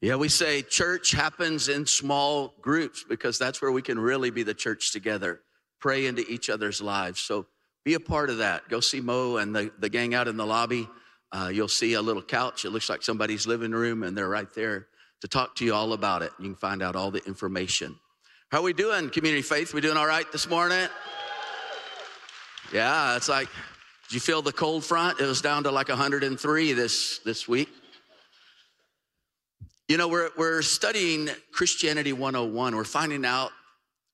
Yeah, we say church happens in small groups because that's where we can really be the church together, pray into each other's lives. So be a part of that. Go see Mo and the, the gang out in the lobby. Uh, you'll see a little couch. It looks like somebody's living room, and they're right there to talk to you all about it. You can find out all the information. How are we doing, community faith? We doing all right this morning? Yeah, it's like, did you feel the cold front? It was down to like 103 this, this week. You know, we're, we're studying Christianity 101. We're finding out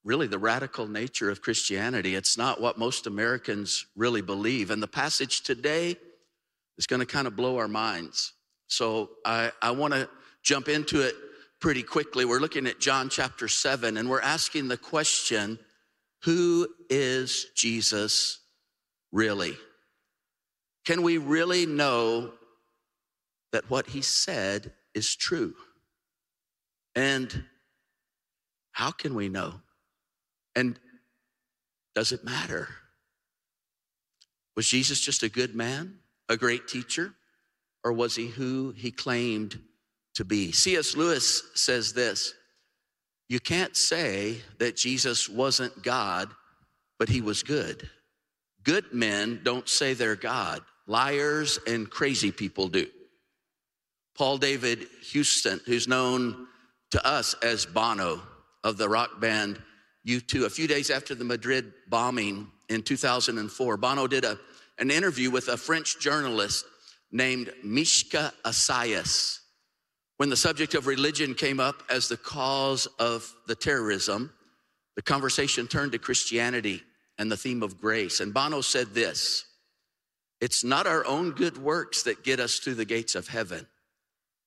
really the radical nature of Christianity. It's not what most Americans really believe. And the passage today is going to kind of blow our minds. So I, I want to jump into it pretty quickly. We're looking at John chapter 7, and we're asking the question who is Jesus really? Can we really know that what he said is true? And how can we know? And does it matter? Was Jesus just a good man, a great teacher, or was he who he claimed to be? C.S. Lewis says this You can't say that Jesus wasn't God, but he was good. Good men don't say they're God, liars and crazy people do. Paul David Hewson, who's known to us as Bono of the rock band U2. A few days after the Madrid bombing in 2004, Bono did a, an interview with a French journalist named Michka Assayas. When the subject of religion came up as the cause of the terrorism, the conversation turned to Christianity and the theme of grace. And Bono said this It's not our own good works that get us through the gates of heaven,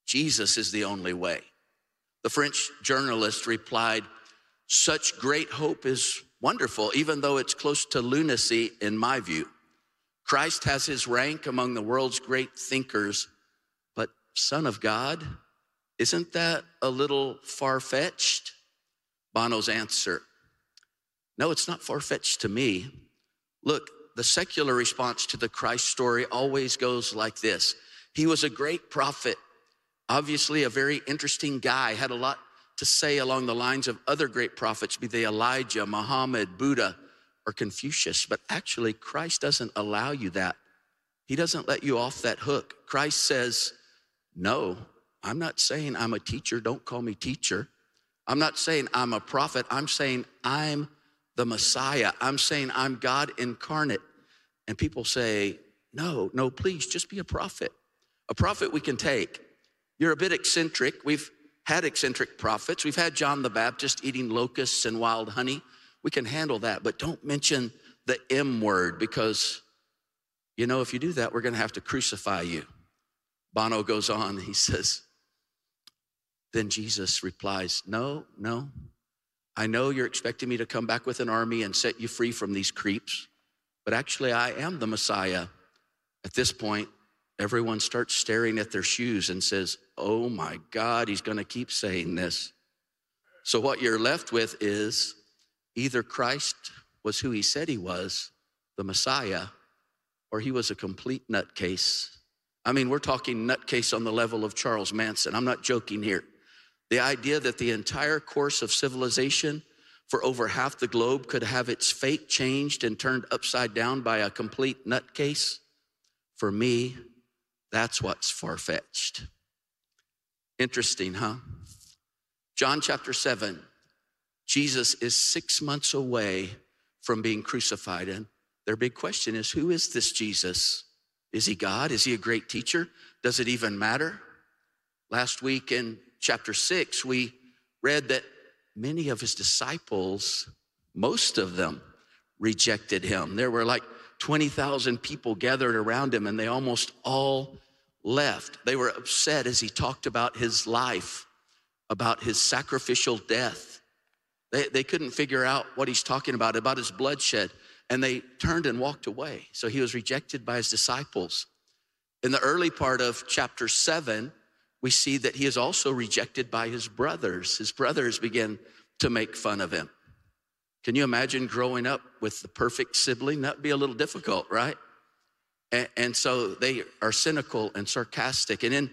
Jesus is the only way. The French journalist replied, Such great hope is wonderful, even though it's close to lunacy in my view. Christ has his rank among the world's great thinkers, but Son of God, isn't that a little far fetched? Bono's answer No, it's not far fetched to me. Look, the secular response to the Christ story always goes like this He was a great prophet Obviously, a very interesting guy, had a lot to say along the lines of other great prophets, be they Elijah, Muhammad, Buddha, or Confucius. But actually, Christ doesn't allow you that. He doesn't let you off that hook. Christ says, No, I'm not saying I'm a teacher. Don't call me teacher. I'm not saying I'm a prophet. I'm saying I'm the Messiah. I'm saying I'm God incarnate. And people say, No, no, please just be a prophet. A prophet we can take. You're a bit eccentric. We've had eccentric prophets. We've had John the Baptist eating locusts and wild honey. We can handle that, but don't mention the M word because, you know, if you do that, we're going to have to crucify you. Bono goes on, he says, then Jesus replies, No, no. I know you're expecting me to come back with an army and set you free from these creeps, but actually, I am the Messiah. At this point, everyone starts staring at their shoes and says, Oh my God, he's going to keep saying this. So, what you're left with is either Christ was who he said he was, the Messiah, or he was a complete nutcase. I mean, we're talking nutcase on the level of Charles Manson. I'm not joking here. The idea that the entire course of civilization for over half the globe could have its fate changed and turned upside down by a complete nutcase, for me, that's what's far fetched. Interesting, huh? John chapter 7, Jesus is six months away from being crucified. And their big question is who is this Jesus? Is he God? Is he a great teacher? Does it even matter? Last week in chapter 6, we read that many of his disciples, most of them, rejected him. There were like 20,000 people gathered around him, and they almost all left. They were upset as he talked about his life, about his sacrificial death. They, they couldn't figure out what he's talking about, about his bloodshed, and they turned and walked away. So he was rejected by his disciples. In the early part of chapter seven, we see that he is also rejected by his brothers. His brothers begin to make fun of him. Can you imagine growing up with the perfect sibling? That'd be a little difficult, right? And, and so they are cynical and sarcastic. And in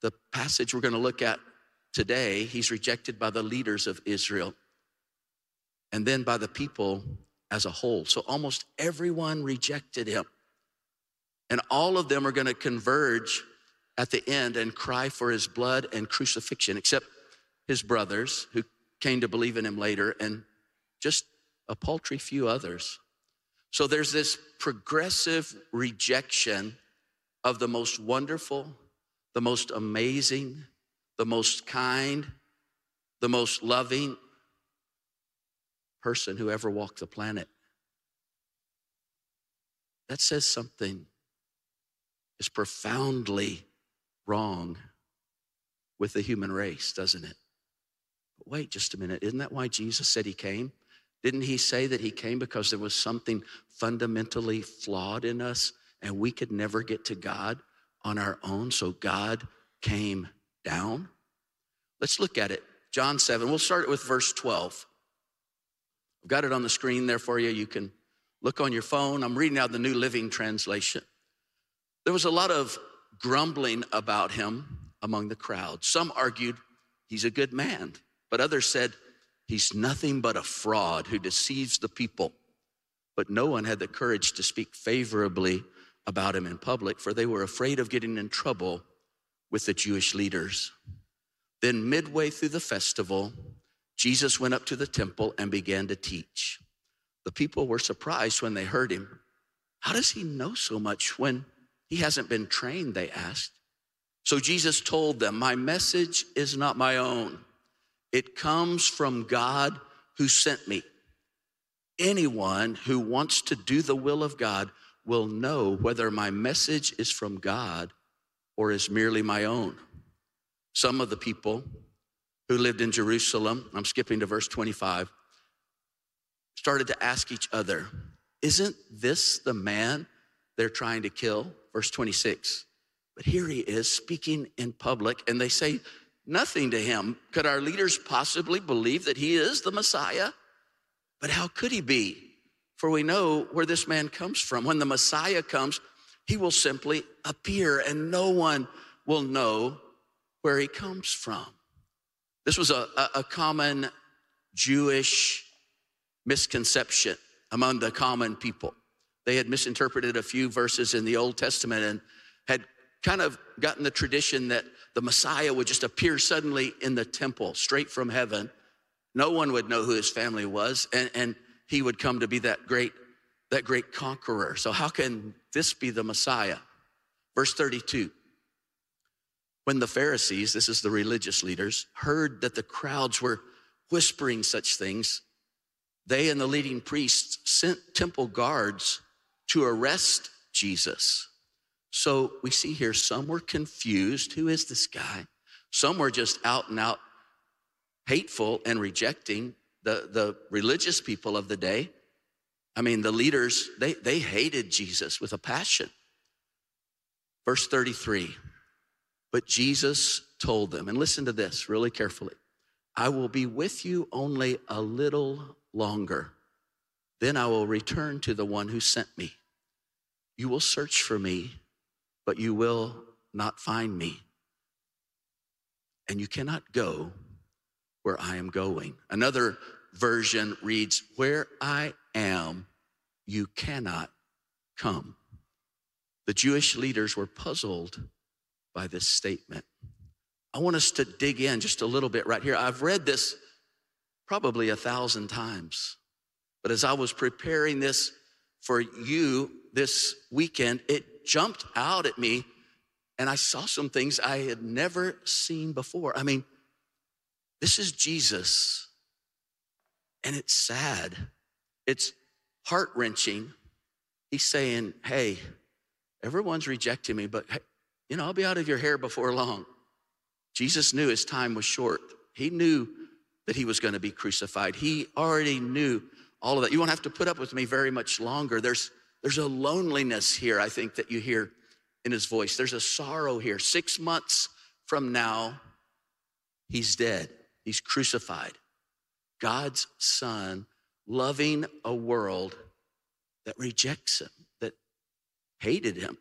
the passage we're going to look at today, he's rejected by the leaders of Israel and then by the people as a whole. So almost everyone rejected him. And all of them are going to converge at the end and cry for his blood and crucifixion, except his brothers who came to believe in him later and just a paltry few others. So there's this progressive rejection of the most wonderful, the most amazing, the most kind, the most loving person who ever walked the planet. That says something is profoundly wrong with the human race, doesn't it? But wait just a minute. Isn't that why Jesus said he came? Didn't he say that he came because there was something fundamentally flawed in us and we could never get to God on our own? So God came down. Let's look at it. John 7, we'll start it with verse 12. I've got it on the screen there for you. You can look on your phone. I'm reading out the New Living Translation. There was a lot of grumbling about him among the crowd. Some argued he's a good man, but others said he's nothing but a fraud who deceives the people. But no one had the courage to speak favorably about him in public, for they were afraid of getting in trouble with the Jewish leaders. Then, midway through the festival, Jesus went up to the temple and began to teach. The people were surprised when they heard him. How does he know so much when he hasn't been trained? They asked. So Jesus told them, My message is not my own, it comes from God who sent me. Anyone who wants to do the will of God will know whether my message is from God or is merely my own. Some of the people who lived in Jerusalem, I'm skipping to verse 25, started to ask each other, Isn't this the man they're trying to kill? Verse 26. But here he is speaking in public, and they say nothing to him. Could our leaders possibly believe that he is the Messiah? But how could he be? For we know where this man comes from. When the Messiah comes, he will simply appear, and no one will know where he comes from. This was a, a, common Jewish misconception among the common people. They had misinterpreted a few verses in the Old Testament and had kind of gotten the tradition that the Messiah would just appear suddenly in the temple, straight from heaven. No one would know who his family was, and, and he would come to be that great, that great conqueror. So, how can this be the Messiah? Verse 32 when the Pharisees, this is the religious leaders, heard that the crowds were whispering such things, they and the leading priests sent temple guards to arrest Jesus. So we see here some were confused. Who is this guy? Some were just out and out hateful and rejecting the, the religious people of the day. I mean, the leaders, they, they hated Jesus with a passion. Verse 33 but Jesus told them, and listen to this really carefully I will be with you only a little longer. Then I will return to the one who sent me. You will search for me, but you will not find me. And you cannot go where I am going. Another version reads, Where I am, you cannot come. The Jewish leaders were puzzled by this statement. I want us to dig in just a little bit right here. I've read this probably a thousand times, but as I was preparing this for you this weekend, it jumped out at me and I saw some things I had never seen before. I mean, this is Jesus, and it's sad, it's heart wrenching. He's saying, Hey, everyone's rejecting me, but you know, I'll be out of your hair before long. Jesus knew his time was short. He knew that he was going to be crucified. He already knew all of that. You won't have to put up with me very much longer. There's, there's a loneliness here, I think, that you hear in his voice. There's a sorrow here. Six months from now, he's dead, he's crucified. God's son loving a world that rejects him, that hated him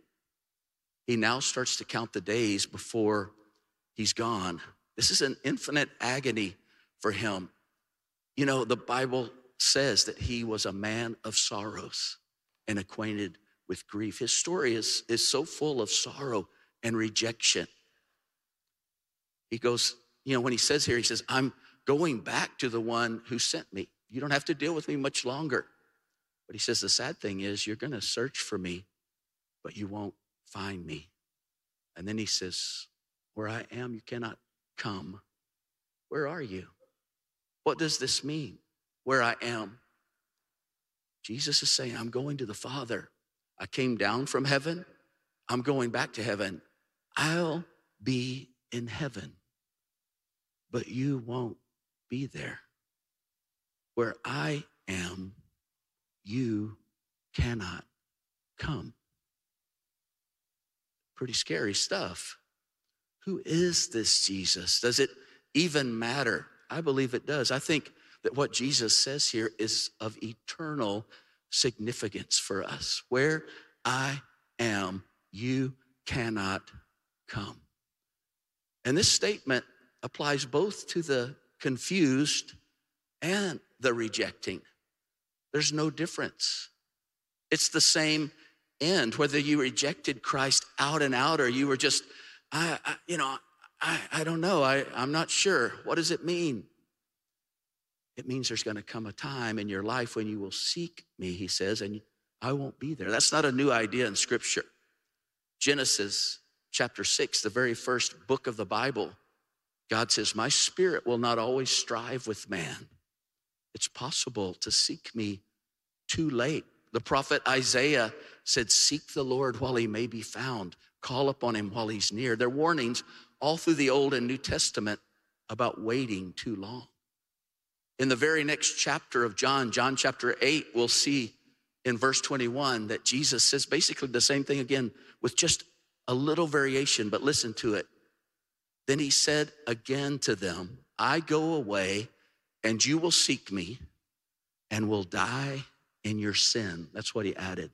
he now starts to count the days before he's gone. This is an infinite agony for him. You know, the Bible says that he was a man of sorrows and acquainted with grief. His story is, is so full of sorrow and rejection. He goes, you know, when he says here, he says, I'm going back to the one who sent me. You don't have to deal with me much longer. But he says, the sad thing is, you're going to search for me, but you won't find me. And then he says, Where I am, you cannot come. Where are you? What does this mean? Where I am. Jesus is saying, I'm going to the Father. I came down from heaven. I'm going back to heaven. I'll be in heaven, but you won't be there. Where I am, you cannot come. Pretty scary stuff. Who is this Jesus? Does it even matter? I believe it does. I think that what Jesus says here is of eternal significance for us. Where I am, you cannot come. And this statement applies both to the confused and the rejecting. There's no difference. It's the same end, whether you rejected Christ out and out or you were just, I, I you know, I, I don't know. I, I'm not sure. What does it mean? It means there's going to come a time in your life when you will seek me, he says, and I won't be there. That's not a new idea in Scripture. Genesis chapter 6, the very first book of the Bible, God says, My spirit will not always strive with man. It's possible to seek me too late. The prophet Isaiah said, Seek the Lord while he may be found, call upon him while he's near. There are warnings all through the Old and New Testament about waiting too long. In the very next chapter of John, John chapter 8, we'll see in verse 21 that Jesus says basically the same thing again with just a little variation, but listen to it. Then he said again to them, I go away and you will seek me and will die in your sin. That's what he added.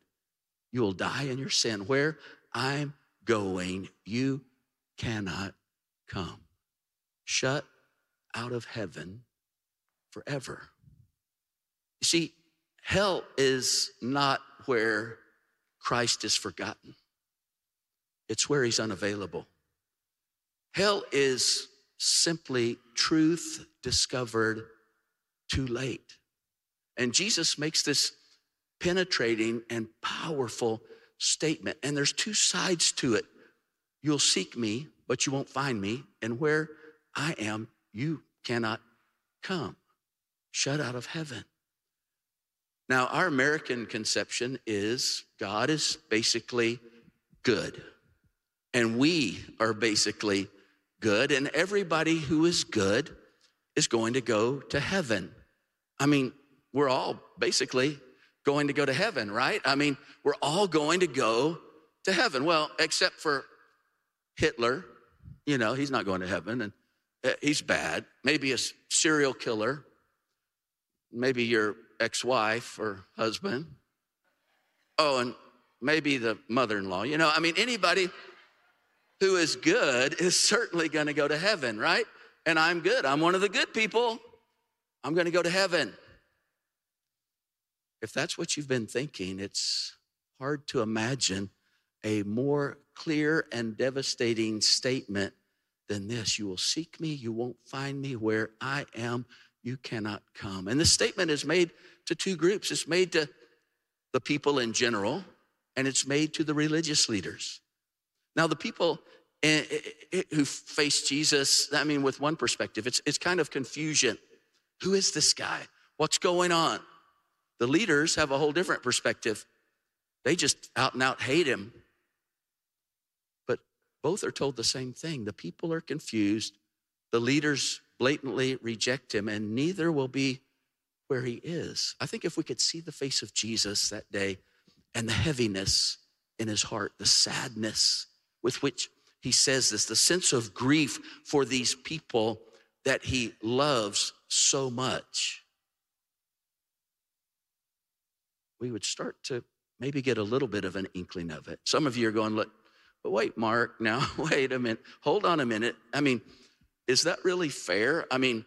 You will die in your sin. Where I'm going, you cannot come. Shut out of heaven forever. You see, hell is not where Christ is forgotten, it's where he's unavailable. Hell is simply truth discovered too late. And Jesus makes this penetrating and powerful statement. And there's two sides to it. You'll seek me, but you won't find me. And where I am, you cannot come shut out of heaven. Now, our American conception is God is basically good, and we are basically good, and everybody who is good is going to go to heaven. I mean, we're all basically going to go to heaven, right? I mean, we're all going to go to heaven. Well, except for Hitler, you know, he's not going to heaven and uh, he's bad. Maybe a serial killer, maybe your ex wife or husband. Oh, and maybe the mother in law. You know, I mean, anybody who is good is certainly going to go to heaven, right? And I'm good. I'm one of the good people. I'm going to go to heaven. If that's what you've been thinking, it's hard to imagine a more clear and devastating statement than this You will seek me, you won't find me where I am you cannot come. And this statement is made to two groups it's made to the people in general, and it's made to the religious leaders. Now, the people who face Jesus, I mean, with one perspective, it's, it's kind of confusion. Who is this guy? What's going on? The leaders have a whole different perspective. They just out and out hate him. But both are told the same thing. The people are confused. The leaders blatantly reject him, and neither will be where he is. I think if we could see the face of Jesus that day and the heaviness in his heart, the sadness with which he says this, the sense of grief for these people that he loves so much, we would start to maybe get a little bit of an inkling of it. Some of you are going, look, but wait, Mark, now, wait a minute, hold on a minute. I mean, is that really fair? I mean,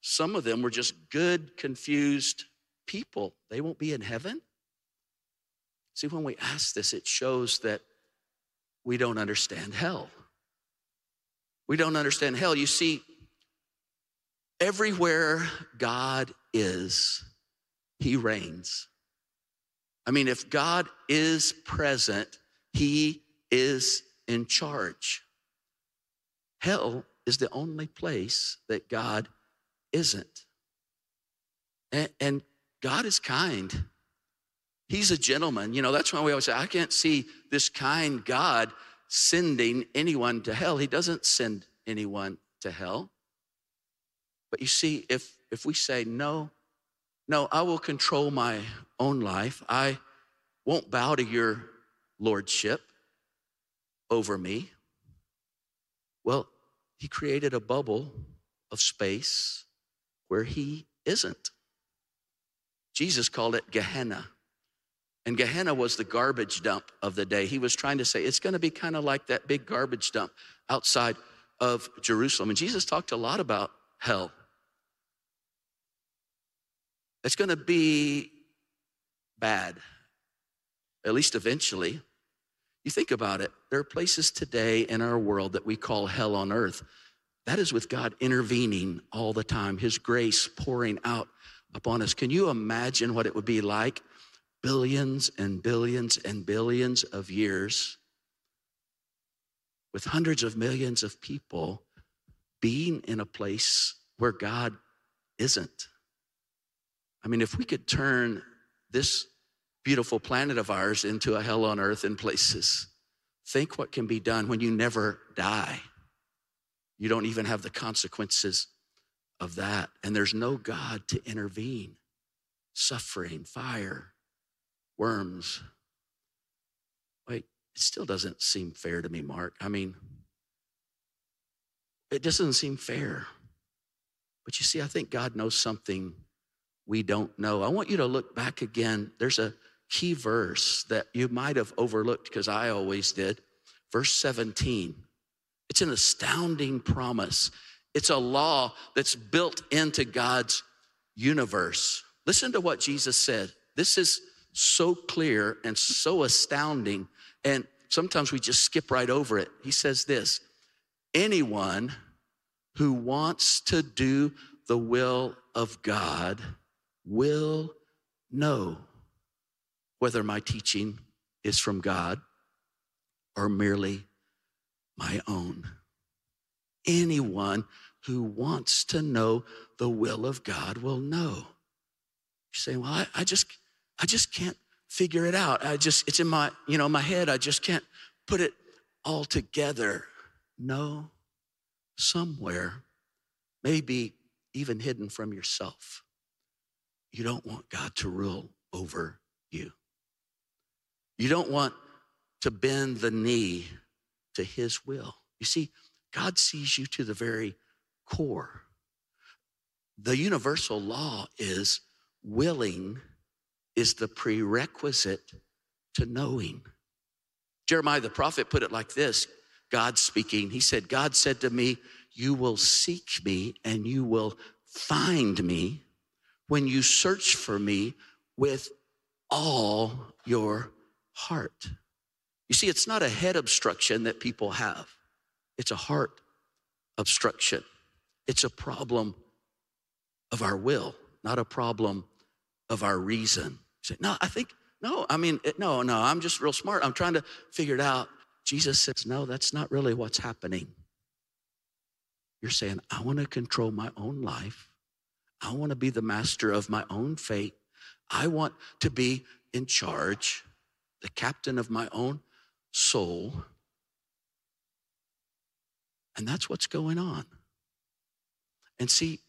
some of them were just good, confused people. They won't be in heaven? See, when we ask this, it shows that we don't understand hell. We don't understand hell. You see, everywhere God is, He reigns. I mean, if God is present, He is in charge. Hell is the only place that God isn't. And, and God is kind. He's a gentleman. You know, that's why we always say, I can't see this kind God sending anyone to hell. He doesn't send anyone to hell. But you see, if if we say, no, no, I will control my own life, I won't bow to your lordship over me. Well, he created a bubble of space where he isn't. Jesus called it Gehenna. And Gehenna was the garbage dump of the day. He was trying to say it's going to be kind of like that big garbage dump outside of Jerusalem. And Jesus talked a lot about hell. It's going to be bad, at least eventually. You think about it, there are places today in our world that we call hell on earth. That is with God intervening all the time, His grace pouring out upon us. Can you imagine what it would be like billions and billions and billions of years with hundreds of millions of people being in a place where God isn't? I mean, if we could turn this beautiful planet of ours into a hell on earth in places, think what can be done when you never die. You don't even have the consequences of that. And there's no God to intervene. Suffering, fire, worms. Wait, it still doesn't seem fair to me, Mark. I mean, it doesn't seem fair. But you see, I think God knows something we don't know. I want you to look back again. There's a key verse that you might have overlooked because I always did. Verse 17. It's an astounding promise. It's a law that's built into God's universe. Listen to what Jesus said. This is so clear and so astounding. And sometimes we just skip right over it. He says this anyone who wants to do the will of God will know whether my teaching is from God or merely my own. Anyone who wants to know the will of God will know. You say, well, I, I just, I just can't figure it out. I just, it's in my, you know, my head. I just can't put it all together. No, somewhere, maybe even hidden from yourself you don't want God to rule over you. You don't want to bend the knee to his will. You see, God sees you to the very core. The universal law is willing is the prerequisite to knowing. Jeremiah the prophet put it like this God speaking, he said, God said to me, You will seek me and you will find me when you search for me with all your heart. You see, it's not a head obstruction that people have, it's a heart obstruction. It's a problem of our will, not a problem of our reason. You say, no, I think, no, I mean, eh, no, no, I'm just real smart. I'm trying to figure it out. Jesus says, no, that's not really what's happening. You're saying, I want to control my own life. I want to be the master of my own fate. I want to be in charge, the captain of my own soul. And that's what's going on. And see,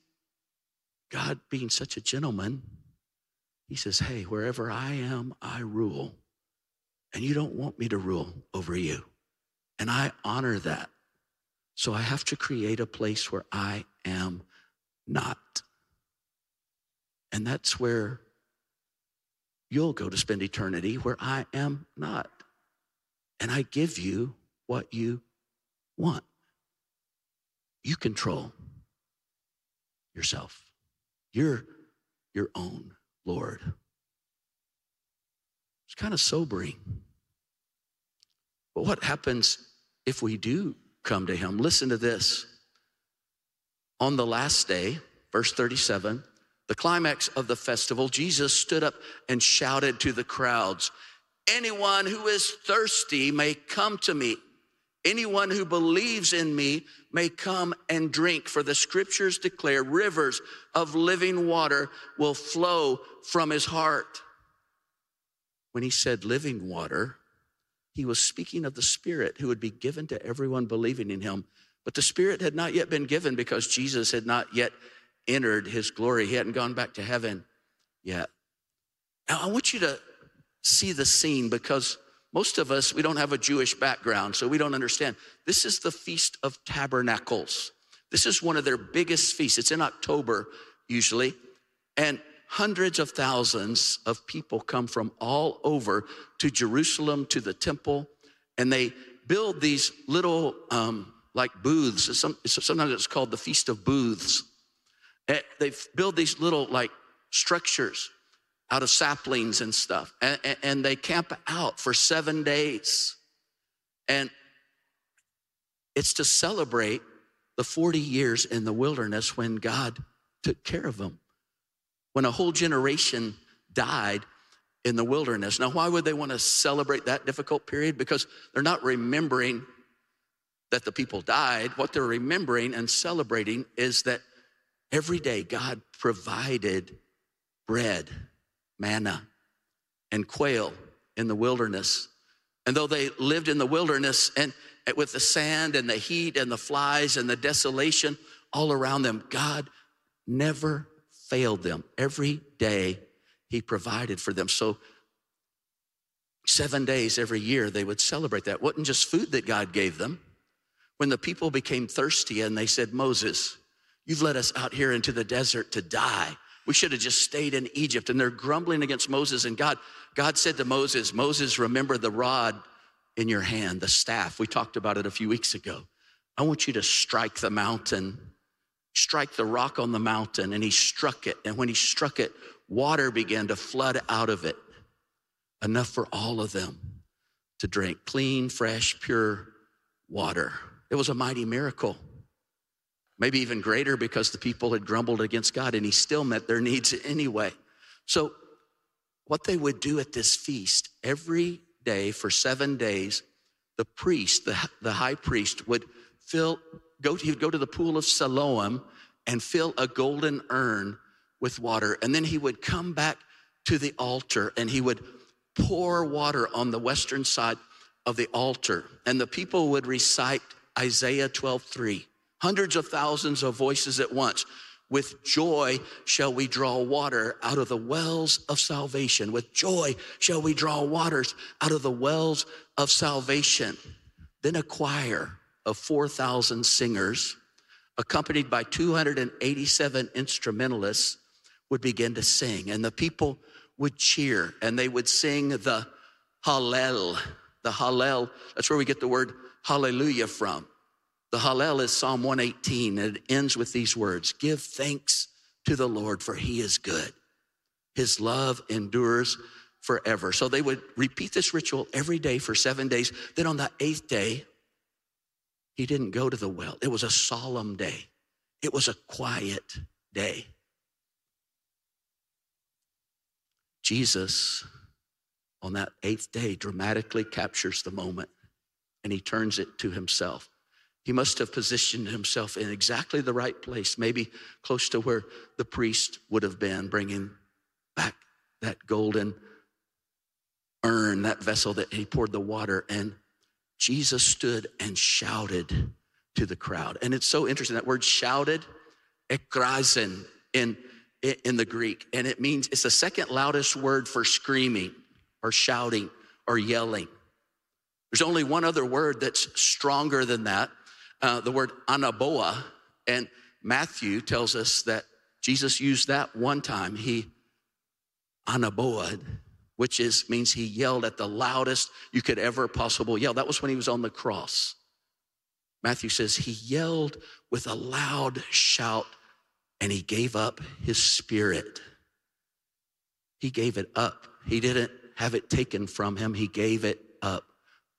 God being such a gentleman, he says, Hey, wherever I am, I rule. And you don't want me to rule over you. And I honor that. So I have to create a place where I am not. And that's where you'll go to spend eternity, where I am not. And I give you what you want. You control yourself. You're your own Lord. It's kind of sobering. But what happens if we do come to Him? Listen to this. On the last day, verse 37, the climax of the festival, Jesus stood up and shouted to the crowds Anyone who is thirsty may come to me. Anyone who believes in me may come and drink, for the scriptures declare rivers of living water will flow from his heart. When he said living water, he was speaking of the Spirit who would be given to everyone believing in him. But the Spirit had not yet been given because Jesus had not yet entered his glory. He hadn't gone back to heaven yet. Now, I want you to see the scene because most of us, we don't have a Jewish background, so we don't understand. This is the Feast of Tabernacles. This is one of their biggest feasts. It's in October usually. And hundreds of thousands of people come from all over to Jerusalem, to the temple, and they build these little, um, like booths. Sometimes it's called the Feast of Booths. Eh, they build these little, like, structures out of saplings and stuff. And, and, they camp out for seven days. And it's to celebrate the 40 years in the wilderness when God took care of them, when a whole generation died in the wilderness. Now, why would they want to celebrate that difficult period? Because they're not remembering that the people died. What they're remembering and celebrating is that every day God provided bread manna and quail in the wilderness. And though they lived in the wilderness and with the sand and the heat and the flies and the desolation all around them, God never failed them. Every day he provided for them. So seven days every year they would celebrate that. It wasn't just food that God gave them. When the people became thirsty and they said, Moses, you've led us out here into the desert to die. We should have just stayed in Egypt. And they're grumbling against Moses and God. God said to Moses, Moses, remember the rod in your hand, the staff. We talked about it a few weeks ago. I want you to strike the mountain, strike the rock on the mountain. And he struck it. And when he struck it, water began to flood out of it, enough for all of them to drink clean, fresh, pure water. It was a mighty miracle maybe even greater because the people had grumbled against God and he still met their needs anyway. So, what they would do at this feast every day for seven days, the priest, the, the high priest, would fill, go, he would go to the pool of Siloam and fill a golden urn with water. And then he would come back to the altar and he would pour water on the western side of the altar. And the people would recite Isaiah 12 3 hundreds of thousands of voices at once. With joy shall we draw water out of the wells of salvation. With joy shall we draw waters out of the wells of salvation. Then a choir of 4,000 singers, accompanied by 287 instrumentalists, would begin to sing. And the people would cheer and they would sing the Hallel. The Hallel, that's where we get the word hallelujah from. The Hallel is Psalm 118, and it ends with these words Give thanks to the Lord, for he is good. His love endures forever. So they would repeat this ritual every day for seven days. Then on the eighth day, he didn't go to the well. It was a solemn day, it was a quiet day. Jesus, on that eighth day, dramatically captures the moment and he turns it to himself. He must have positioned himself in exactly the right place, maybe close to where the priest would have been, bringing back that golden urn, that vessel that he poured the water. And Jesus stood and shouted to the crowd. And it's so interesting that word shouted, ekphrasin in, in the Greek. And it means it's the second loudest word for screaming or shouting or yelling. There's only one other word that's stronger than that, uh, the word anaboa, and Matthew tells us that Jesus used that one time. He anaboa, which is means he yelled at the loudest you could ever possible yell. That was when he was on the cross. Matthew says he yelled with a loud shout and he gave up his spirit. He gave it up. He didn't have it taken from him, he gave it up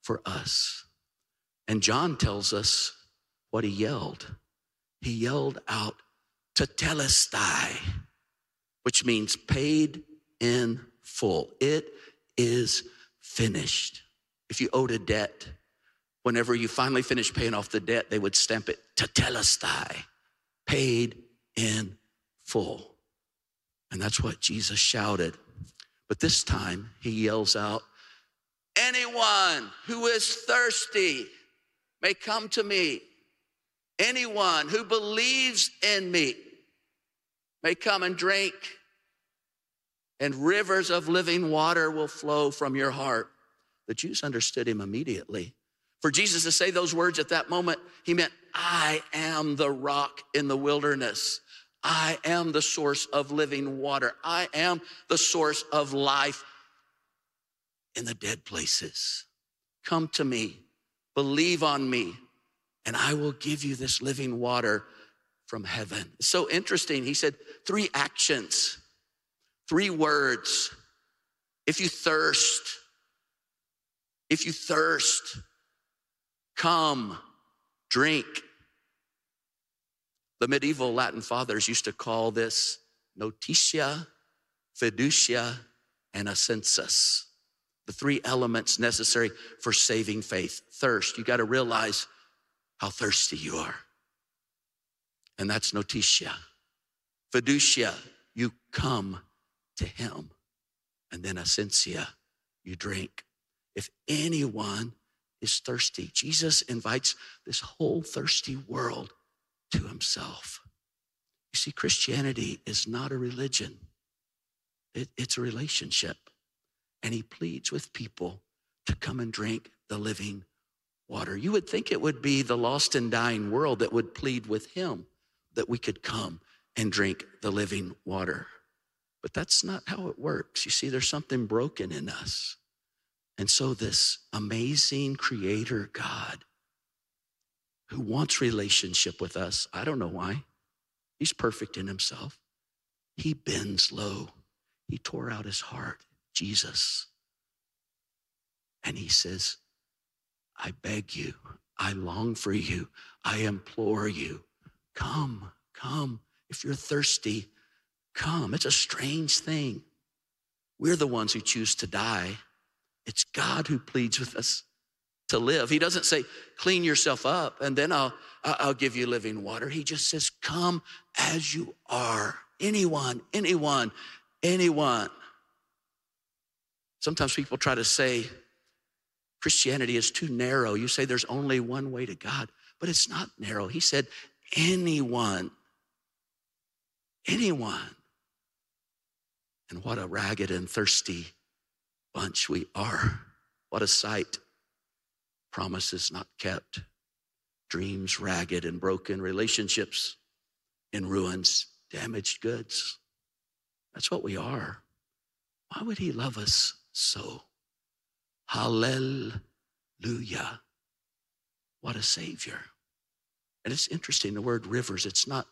for us. And John tells us what he yelled. He yelled out, Tetelestai, which means paid in full. It is finished. If you owed a debt, whenever you finally finished paying off the debt, they would stamp it tetelestai, paid in full. And that's what Jesus shouted. But this time he yells out, Anyone who is thirsty may come to me. Anyone who believes in me may come and drink, and rivers of living water will flow from your heart. The Jews understood him immediately. For Jesus to say those words at that moment, he meant, I am the rock in the wilderness. I am the source of living water. I am the source of life in the dead places. Come to me, believe on me, and I will give you this living water from heaven. It's so interesting. He said three actions, three words. If you thirst, if you thirst, come, drink. The medieval Latin fathers used to call this notitia, fiducia, and assensus. The three elements necessary for saving faith. Thirst, you got to realize how thirsty you are. And that's notitia. Fiducia, you come to him. And then assensia, you drink. If anyone is thirsty, Jesus invites this whole thirsty world to himself. You see, Christianity is not a religion, it, it's a relationship. And he pleads with people to come and drink the living water. You would think it would be the lost and dying world that would plead with him that we could come and drink the living water. But that's not how it works. You see, there's something broken in us. And so, this amazing creator God who wants relationship with us. I don't know why. He's perfect in himself. He bends low. He tore out his heart, Jesus. And he says, I beg you, I long for you, I implore you, come, come. If you're thirsty, come. It's a strange thing. We're the ones who choose to die. It's God who pleads with us to live. He doesn't say, clean yourself up and then I'll, I'll give you living water. He just says, come as you are. Anyone, anyone, anyone. Sometimes people try to say Christianity is too narrow. You say there's only one way to God, but it's not narrow. He said, anyone, anyone. And what a ragged and thirsty bunch we are. What a sight promises not kept, dreams ragged and broken, relationships in ruins, damaged goods. That's what we are. Why would he love us so? Hallelujah. What a savior. And it's interesting, the word rivers, it's not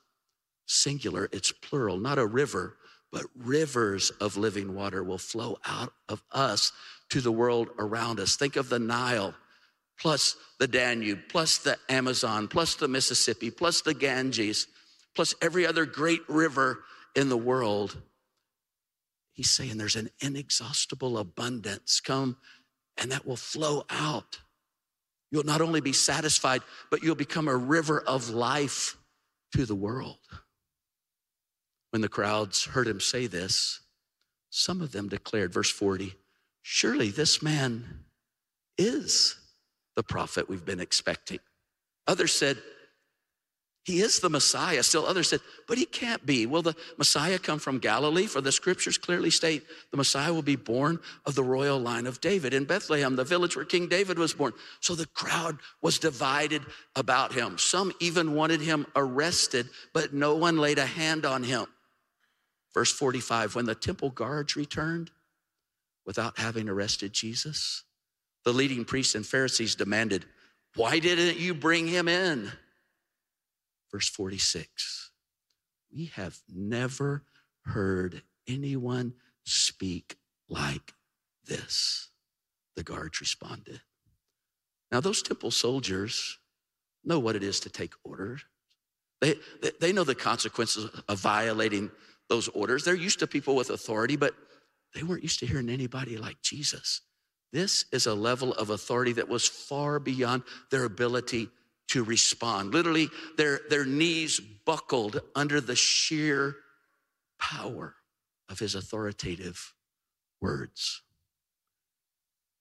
singular, it's plural, not a river, but rivers of living water will flow out of us to the world around us. Think of the Nile plus the Danube, plus the Amazon, plus the Mississippi, plus the Ganges, plus every other great river in the world. He's saying there's an inexhaustible abundance come and that will flow out. You'll not only be satisfied, but you'll become a river of life to the world. When the crowds heard him say this, some of them declared, verse 40, surely this man is the prophet we've been expecting. Others said, he is the Messiah. Still others said, but he can't be. Will the Messiah come from Galilee? For the scriptures clearly state the Messiah will be born of the royal line of David in Bethlehem, the village where King David was born. So the crowd was divided about him. Some even wanted him arrested, but no one laid a hand on him. Verse 45 when the temple guards returned without having arrested Jesus, the leading priests and Pharisees demanded, why didn't you bring him in? Verse 46 We have never heard anyone speak like this. The guards responded. Now, those temple soldiers know what it is to take orders. They, they know the consequences of violating those orders. They're used to people with authority, but they weren't used to hearing anybody like Jesus. This is a level of authority that was far beyond their ability to respond. Literally, their, their knees buckled under the sheer power of his authoritative words.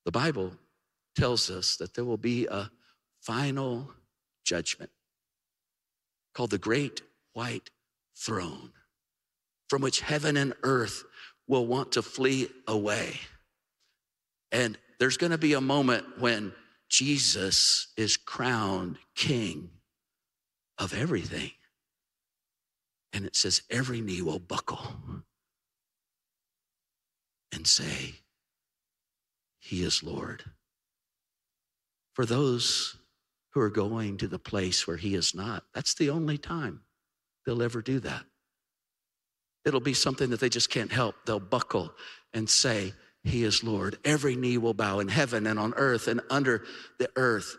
The Bible tells us that there will be a final judgment called the Great White Throne, from which heaven and earth will want to flee away. And there's going to be a moment when Jesus is crowned king of everything. And it says, every knee will buckle and say, He is Lord. For those who are going to the place where He is not, that's the only time they'll ever do that. It'll be something that they just can't help. They'll buckle and say, He is Lord. Every knee will bow in heaven and on earth and under the earth.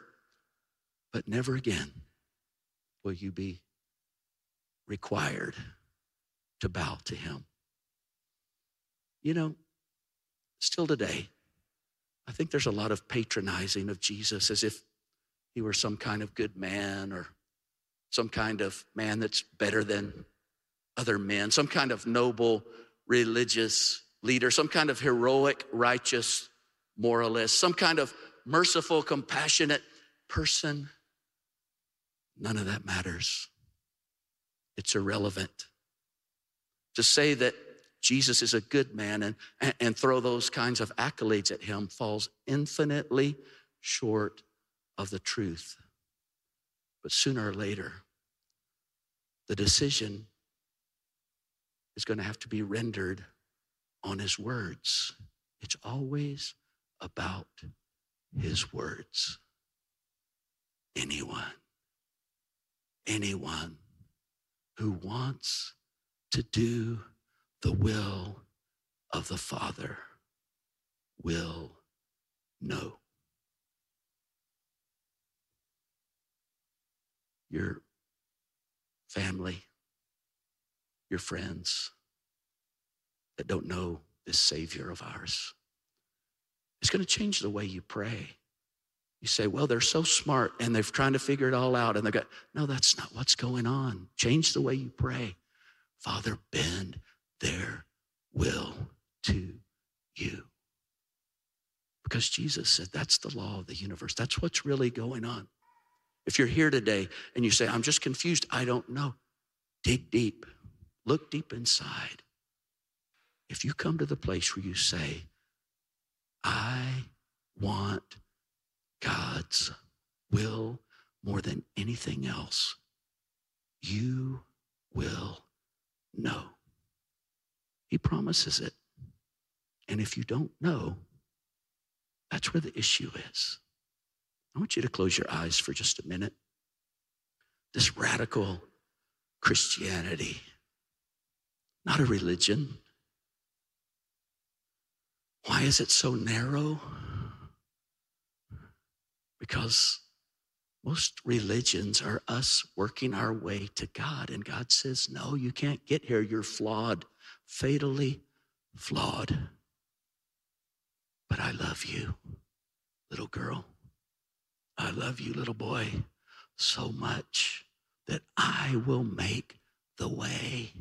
But never again will you be required to bow to Him. You know, still today, I think there's a lot of patronizing of Jesus as if he were some kind of good man or some kind of man that's better than other men, some kind of noble religious leader, some kind of heroic, righteous moralist, some kind of merciful, compassionate person. None of that matters. It's irrelevant. To say that Jesus is a good man and, and throw those kinds of accolades at him falls infinitely short of the truth. But sooner or later, the decision is going to have to be rendered on his words. It's always about his words. Anyone, anyone who wants to do the will of the Father will know. Your family, your friends that don't know this Savior of ours. It's going to change the way you pray. You say, well, they're so smart and they're trying to figure it all out. And they go, no, that's not what's going on. Change the way you pray. Father, bend their will to you. Because Jesus said that's the law of the universe. That's what's really going on. If you're here today and you say, I'm just confused, I don't know, dig deep, look deep inside. If you come to the place where you say, I want God's will more than anything else, you will know. He promises it. And if you don't know, that's where the issue is. I want you to close your eyes for just a minute. This radical Christianity, not a religion. Why is it so narrow? Because most religions are us working our way to God, and God says, No, you can't get here. You're flawed fatally flawed. But I love you, little girl. I love you, little boy, so much that I will make the way.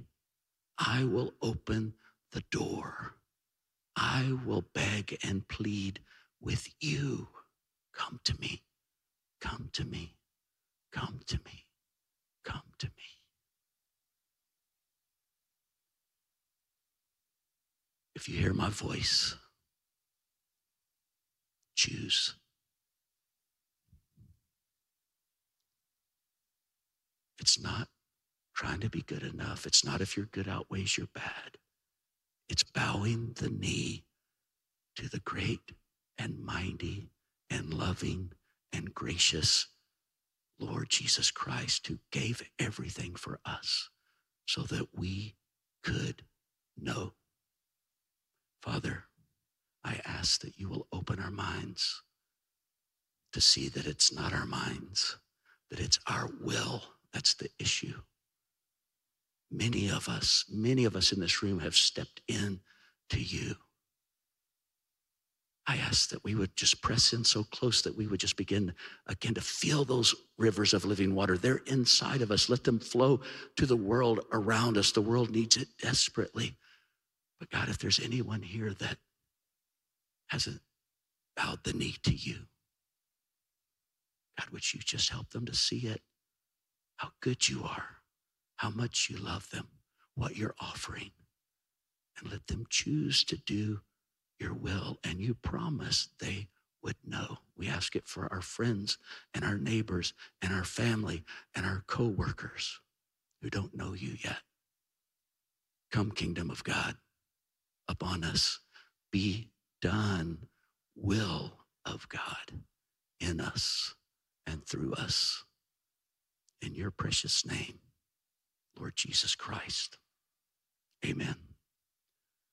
I will open the door. I will beg and plead with you. Come to me. Come to me. Come to me. Come to me. If you hear my voice, choose. It's not trying to be good enough. It's not if your good outweighs your bad. It's bowing the knee to the great and mighty and loving and gracious Lord Jesus Christ, who gave everything for us so that we could know. Father, I ask that you will open our minds to see that it's not our minds, that it's our will that's the issue. Many of us, many of us in this room have stepped in to you. I ask that we would just press in so close that we would just begin again to feel those rivers of living water. They're inside of us. Let them flow to the world around us. The world needs it desperately. But God, if there's anyone here that hasn't bowed the knee to you, God, would you just help them to see it? How good you are, how much you love them, what you're offering, and let them choose to do your will. And you promise they would know. We ask it for our friends and our neighbors and our family and our co-workers who don't know you yet. Come, kingdom of God, upon us. Be done, will of God in us and through us. In your precious name, Lord Jesus Christ. Amen.